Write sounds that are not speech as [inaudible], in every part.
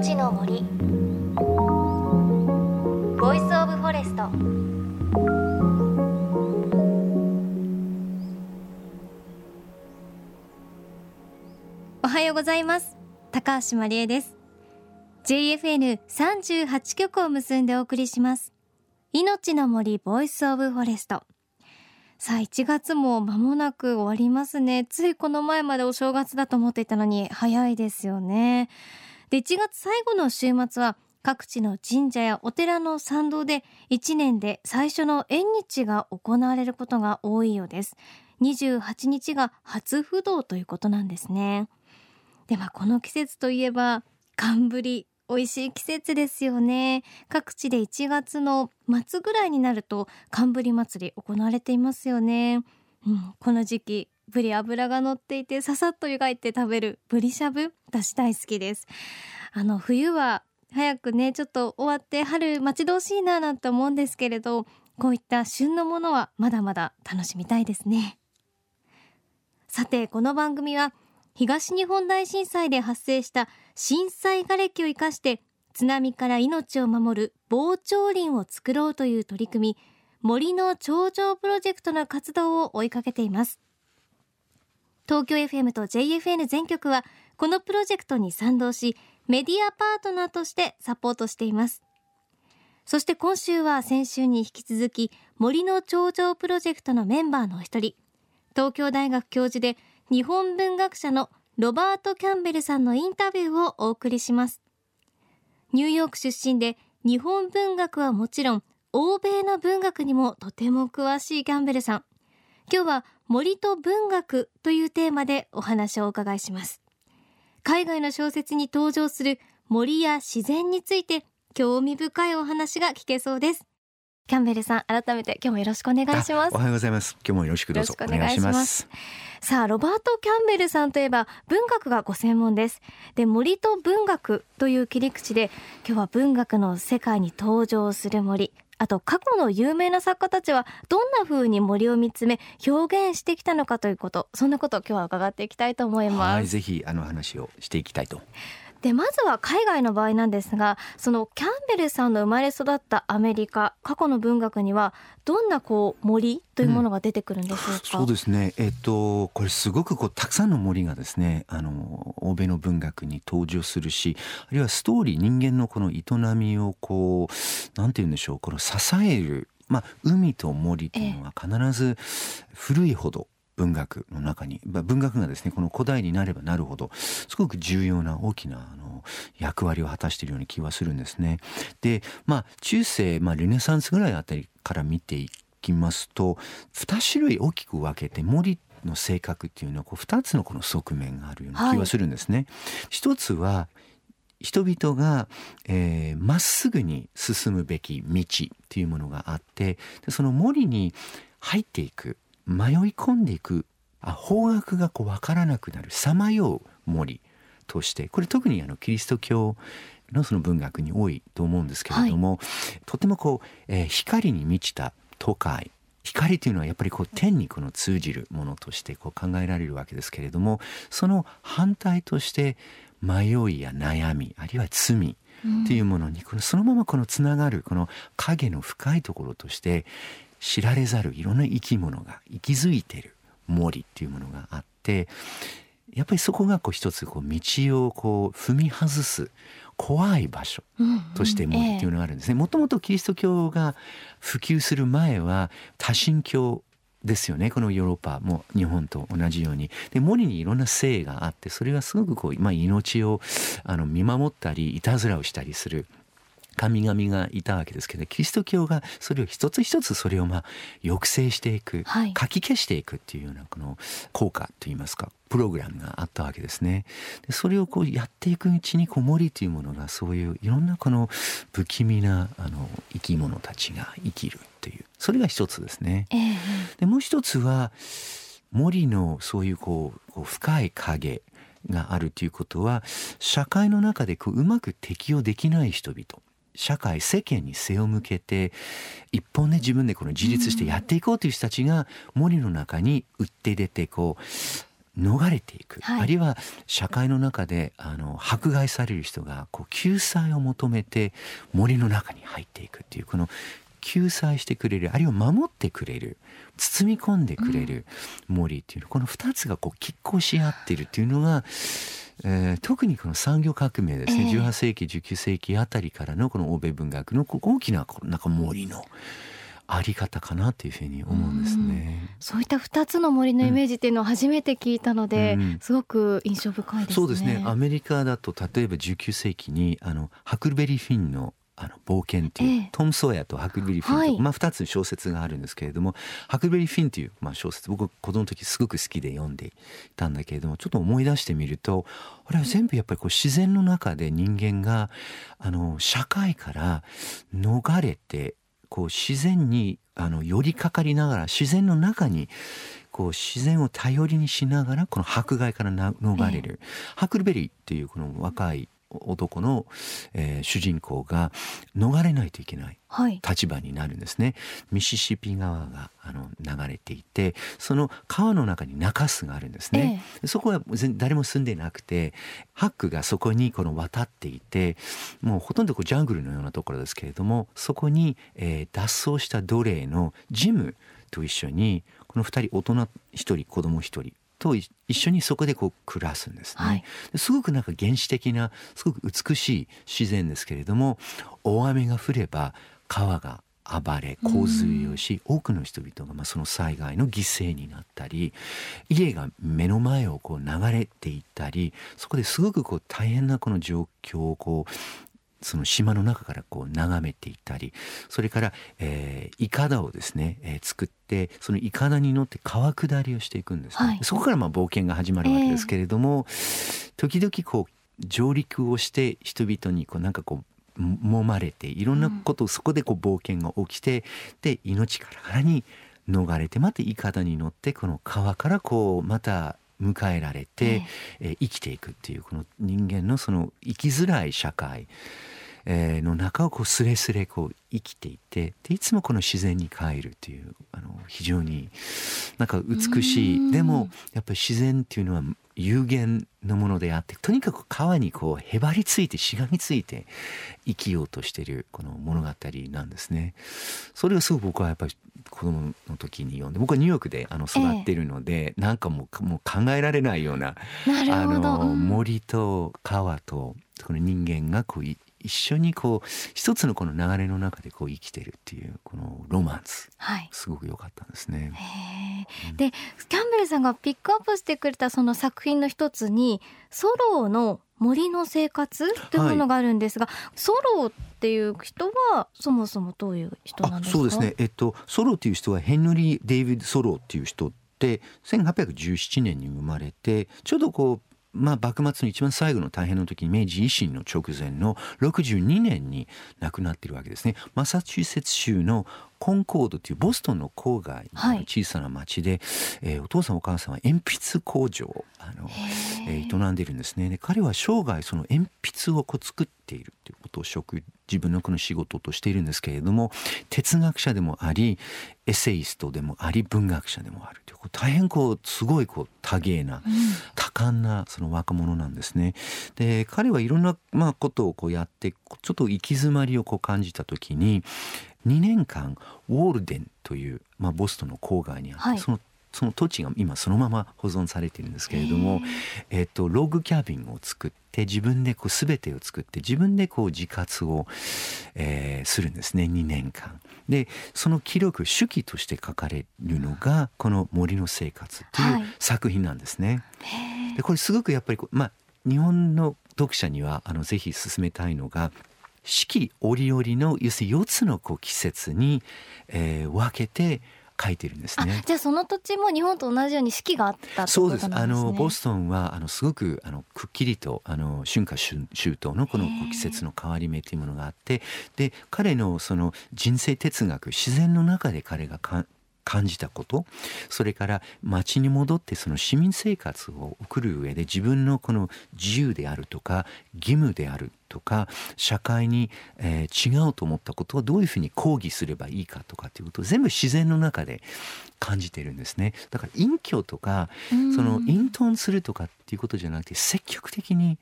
命の森。 Voice of Forest。おはようございます。高橋万里恵です。JFN38 局を結んでお送りします。命の森 Voice of Forest。さあ1月も間もなく終わりますね。ついこの前までお正月だと思っていたのに早いですよね。で1月最後の週末は各地の神社やお寺の参道で1年で最初の縁日が行われることが多いようです。28日が初不動ということなんですね。ではこの季節といえば寒ぶり美味しい季節ですよね。各地で1月の末ぐらいになると寒ぶり祭り行われていますよね、うん、この時期ぶり脂が乗っていてささっと湯がいて食べるぶりしゃぶ私大好きです。あの冬は早くねちょっと終わって春待ち遠しいななんて思うんですけれどこういった旬のものはまだまだ楽しみたいですね。さてこの番組は東日本大震災で発生した震災瓦礫を生かして津波から命を守る防潮林を作ろうという取り組み森の頂上プロジェクトの活動を追いかけています。東京 FM と JFN 全局はこのプロジェクトに賛同しメディアパートナーとしてサポートしています。そして今週は先週に引き続き森の頂上プロジェクトのメンバーのお一人東京大学教授で日本文学者のロバート・キャンベルさんのインタビューをお送りします。ニューヨーク出身で日本文学はもちろん欧米の文学にもとても詳しいキャンベルさん。今日は森と文学というテーマでお話をお伺いします。海外の小説に登場する森や自然について興味深いお話が聞けそうです。キャンベルさん改めて今日もよろしくお願いします。おはようございます。今日もよろしくどうぞ。お願いします。さあロバート・キャンベルさんといえば文学がご専門です。で森と文学という切り口で今日は文学の世界に登場する森あと過去の有名な作家たちはどんな風に森を見つめ表現してきたのかということそんなことを今日は伺っていきたいと思います。はいぜひあの話をしていきたいと。でまずは海外の場合なんですがそのキャンベルさんの生まれ育ったアメリカ過去の文学にはどんなこう森というものが出てくるんでしょうか、うん、そうですね。えっとこれすごくこうたくさんの森がですねあの欧米の文学に登場するしあるいはストーリー人間のこの営みをこうなんて言うんでしょうこの支えるまあ、海と森というのは必ず古いほど文学の中に文学がですねこの古代になればなるほどすごく重要な大きなあの役割を果たしているような気はするんですね。でまあ中世、まあ、ルネサンスぐらいあたりから見ていきますと2種類大きく分けて森の性格っていうのはこう2つのこの側面があるような気はするんですね。はい、一つは人々がま、えー、っすぐに進むべき道っていうものがあってでその森に入っていく迷い込んでいくあ方角がこう分からなくなるさまよう森としてこれ特にあのキリスト教のその文学に多いと思うんですけれども、はい、とてもこう、えー、光に満ちた都会光というのはやっぱりこう天にこの通じるものとしてこう考えられるわけですけれどもその反対として迷いや悩みあるいは罪というものにこのそのままこのつながるこの影の深いところとして知られざるいろんな生き物が息づいてる森っていうものがあってやっぱりそこがこう一つこう道をこう踏み外す怖い場所として森っていうのがあるんですね。もともとキリスト教が普及する前は多神教ですよね。このヨーロッパも日本と同じように。で森にいろんな性があってそれがすごくこう、まあ、命をあの見守ったりいたずらをしたりする神々がいたわけですけどキリスト教がそれを一つ一つそれをまあ抑制していく、はい、かき消していくっていうようなこの効果といいますかプログラムがあったわけですね。でそれをこうやっていくうちにこう森というものがそういういろんなこの不気味なあの生き物たちが生きるっていうそれが一つですね。えー、でもう一つは森のそういうこうこう深い影があるということは社会の中でこううまく適応できない人々社会世間に背を向けて一本ね自分でこの自立してやっていこうという人たちが森の中に売って出てこう逃れていく、はい。あるいは社会の中であの迫害される人がこう救済を求めて森の中に入っていくっていうこの救済してくれるあるいは守ってくれる包み込んでくれる森っていうの、この2つがこう拮抗し合っているっていうのが、えー特にこの産業革命ですね、ええ18世紀19世紀あたりからのこの欧米文学の大きななんか森のあり方かなというふうに思うんですね。そういった二つの森のイメージっていうのを初めて聞いたので、うんすごく印象深いですね。そうですねアメリカだと例えば19世紀にあのハクルベリー・フィンのあの冒険っていう、ええ。トム・ソーヤとハクルベリー・フィンと、はい。まあ、2つ小説があるんですけれどもハクルベリー・フィンという、まあ、小説僕子供の時すごく好きで読んでいたんだけれどもちょっと思い出してみるとあれは全部やっぱりこう自然の中で人間があの社会から逃れてこう自然にあの寄りかかりながら自然の中にこう自然を頼りにしながらこの迫害からな逃れる、ハクルベリーっていうこの若い男の、えー主人公が逃れないといけないはい。立場になるんですね。ミシシッピ川があの流れていてその川の中に中州があるんですね、そこは全誰も住んでなくてハックがそこにこの渡っていてもうほとんどこうジャングルのようなところですけれどもそこに、えー脱走した奴隷のジムと一緒にこの2人大人1人子供1人とい一緒にそこでこう暮らすんですね。はいですごくなんか原始的なすごく美しい自然ですけれども大雨が降れば川が暴れ洪水をし、多くの人々がまあその災害の犠牲になったり家が目の前をこう流れていったりそこですごくこう大変なこの状況をこうその島の中からこう眺めていったりそれから、えー、イカダをですね、えー作ってそのイカダに乗って川下りをしていくんですね、はい。そこからまあ冒険が始まるわけですけれども、時々こう上陸をして人々にこうなんかこうも揉まれていろんなこと、そこでこう冒険が起きてで命からがらに逃れてまたイカダに乗ってこの川からこうまた迎えられて、えー生きていくっていうこの人間のその生きづらい社会、えーの中をこうスレスレこう生きていてでいつもこの自然に帰るっていうあの非常になんか美しうん。いでもやっぱり自然っていうのは有限のものであってとにかく川にこうへばりついてしがみついて生きようとしているこの物語なんですね。それがすごく僕はやっぱり子供の時に読んで僕はニューヨークであの育ってるので、なんかもうもう考えられないようなあ。のうん森と川とこの人間がこうい一緒にこう一つのこの流れの中でこう生きてるっていうこのロマンスはい。すごく良かったんですね。へーでキャンベルさんがピックアップしてくれたその作品の一つにソローの森の生活というものがあるんですが、ソローっていう人はそもそもどういう人なんあですか？そうですね。えっとソロっていう人はヘンリー・デイビッド・ソロっていう人って1817年に生まれてちょうどこうまあ、幕末の一番最後の大変の時に明治維新の直前の62年に亡くなっているわけですね。マサチューセッツ州のコンコードというボストンの郊外はい。の小さな町で、えーお父さんお母さんは鉛筆工場をあの、えー営んでいるんですね。で彼は生涯その鉛筆をこう作っているということを職自分のこの仕事としているんですけれども哲学者でもありエッセイストでもあり文学者でもあるという大変こうすごいこう多芸な多感なその若者なんですね。で彼はいろんなまあことをこうやってちょっと行き詰まりをこう感じた時に2年間ウォールデンという、まあ、ボストンの郊外にあって、はいそのその土地が今そのまま保存されているんですけれども、えっと、ログキャビンを作って自分でこう全てを作って自分でこう自活を、えーするんですね2年間。でその記録手記として書かれるのがこの「森の生活」とはいいう作品なんですね。へーでこれすごくやっぱりまあ、日本の読者にはあのぜひ進めたいのが四季折々の要するに4つのこう季節に、えー分けて書いてるんですあね。じゃあその土地も日本と同じように四季があったってそうです。ことなんですね。あのボストンはあのすごくあのくっきりとあの春夏秋秋冬のこの季節の変わり目というものがあって、で彼のその人生哲学自然の中で彼がか感じたことそれから町に戻ってその市民生活を送る上で自分のこの自由であるとか義務であるとか社会に、えー違うと思ったことをどういうふうに抗議すればいいかとかっていうことを全部自然の中で感じてるんですね。だから隠居とかうん。その隠遁するとかっていうことじゃなくて積極的に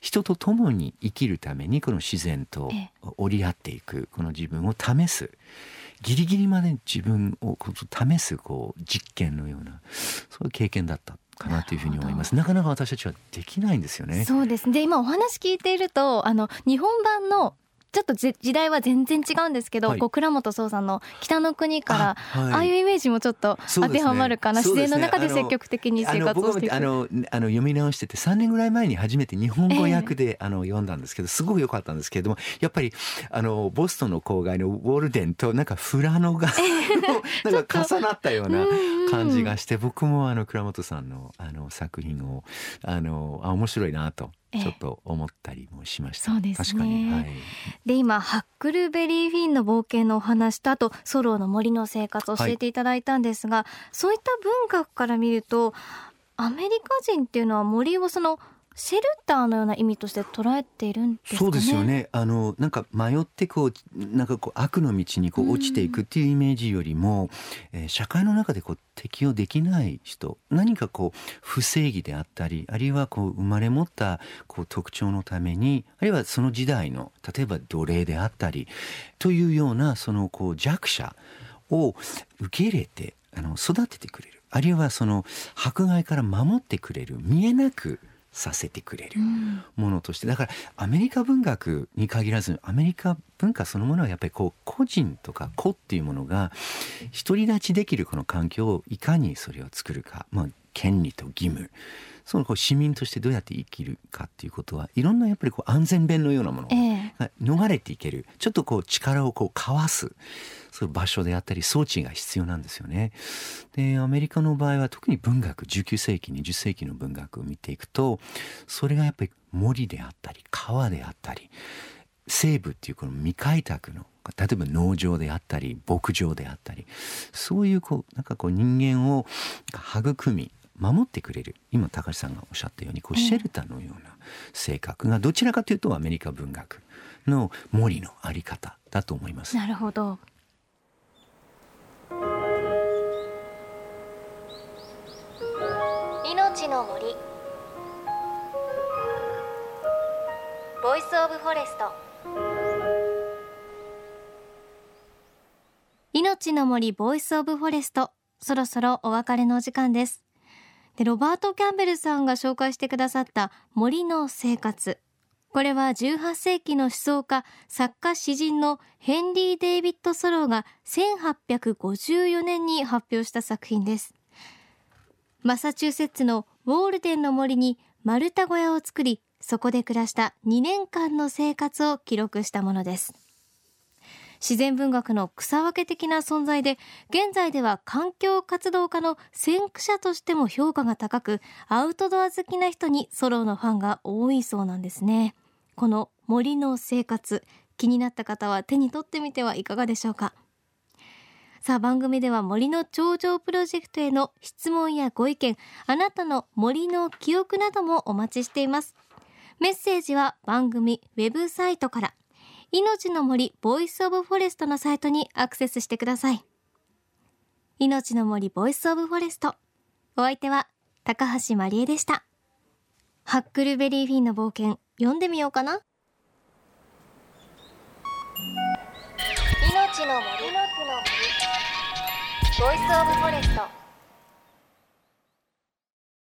人と共に生きるためにこの自然とえ。折り合っていくこの自分を試すギリギリまで自分を試すこう実験のようなそういう経験だったかなというふうに思います。なかなか私たちはできないんですよね。そうです。ねで今お話聞いているとあの日本版のちょっとじ時代は全然違うんですけど、はい。こう倉本壮さんの「北の国から」あ,、はい。あいうイメージもちょっと当てはまるかな、ね自然の中で積極的に生活をしていく。あの読み直してて3年ぐらい前に初めて日本語訳で、あの読んだんですけどすごく良かったんですけれどもやっぱりあのボストンの郊外のウォルデンとなんか富良野が [laughs] なんか重なったような感じがして僕もあの倉本さんのあの作品をあのあ面白いなとええちょっと思ったりもしました。そうですね。確かに、はい、で今ハックルベリーフィンの冒険のお話とあとソローの森の生活を教えていただいたんですが、そういった文学から見るとアメリカ人っていうのは森をそのシェルターのような意味として捉えているんですかね？そうですよ。ねあのなんか迷ってこうなんかこう悪の道にこう落ちていくっていうイメージよりも、えー社会の中でこう適応できない人何かこう不正義であったりあるいはこう生まれ持ったこう特徴のためにあるいはその時代の例えば奴隷であったりというようなそのこう弱者を受け入れてあの育ててくれるあるいはその迫害から守ってくれる見えなくさせてくれる。うん。ものとして。だからアメリカ文学に限らずアメリカ文化そのものはやっぱりこう個人とか個っていうものが独り立ちできるこの環境をいかにそれを作るか、まあ、権利と義務そのこう市民としてどうやって生きるかっていうことはいろんなやっぱりこう安全弁のようなものええが逃れていけるちょっとこう力をこうかわすそういう場所であったり装置が必要なんですよね。でアメリカの場合は特に文学19世紀20世紀の文学を見ていくとそれがやっぱり森であったり川であったり西部っていうこの未開拓の例えば農場であったり牧場であったりそういうこうなんかこう人間を育み守ってくれる。今高橋さんがおっしゃったようにこうシェルターのような性格がどちらかというとアメリカ文学の森のあり方だと思います。なるほど。命の森。Voice of Forest。命の森 Voice of Forest。そろそろお別れのお時間ですでロバート・キャンベルさんが紹介してくださった森の生活。これは18世紀の思想家作家詩人のヘンリー・デイビッド・ソローが1854年に発表した作品です。マサチューセッツのウォールデンの森に丸太小屋を作りそこで暮らした2年間の生活を記録したものです。自然文学の草分け的な存在で現在では環境活動家の先駆者としても評価が高くアウトドア好きな人にソロのファンが多いそうなんですね。この森の生活気になった方は手に取ってみてはいかがでしょうか？さあ番組では森の頂上プロジェクトへの質問やご意見あなたの森の記憶などもお待ちしています。メッセージは番組ウェブサイトから。命の森 Voice of Forest のサイトにアクセスしてください。命の森 Voice of Forest お相手は高橋まりえでした。ハックルベリーフィンの冒険読んでみようかな。命の森ボイスオブフォレスト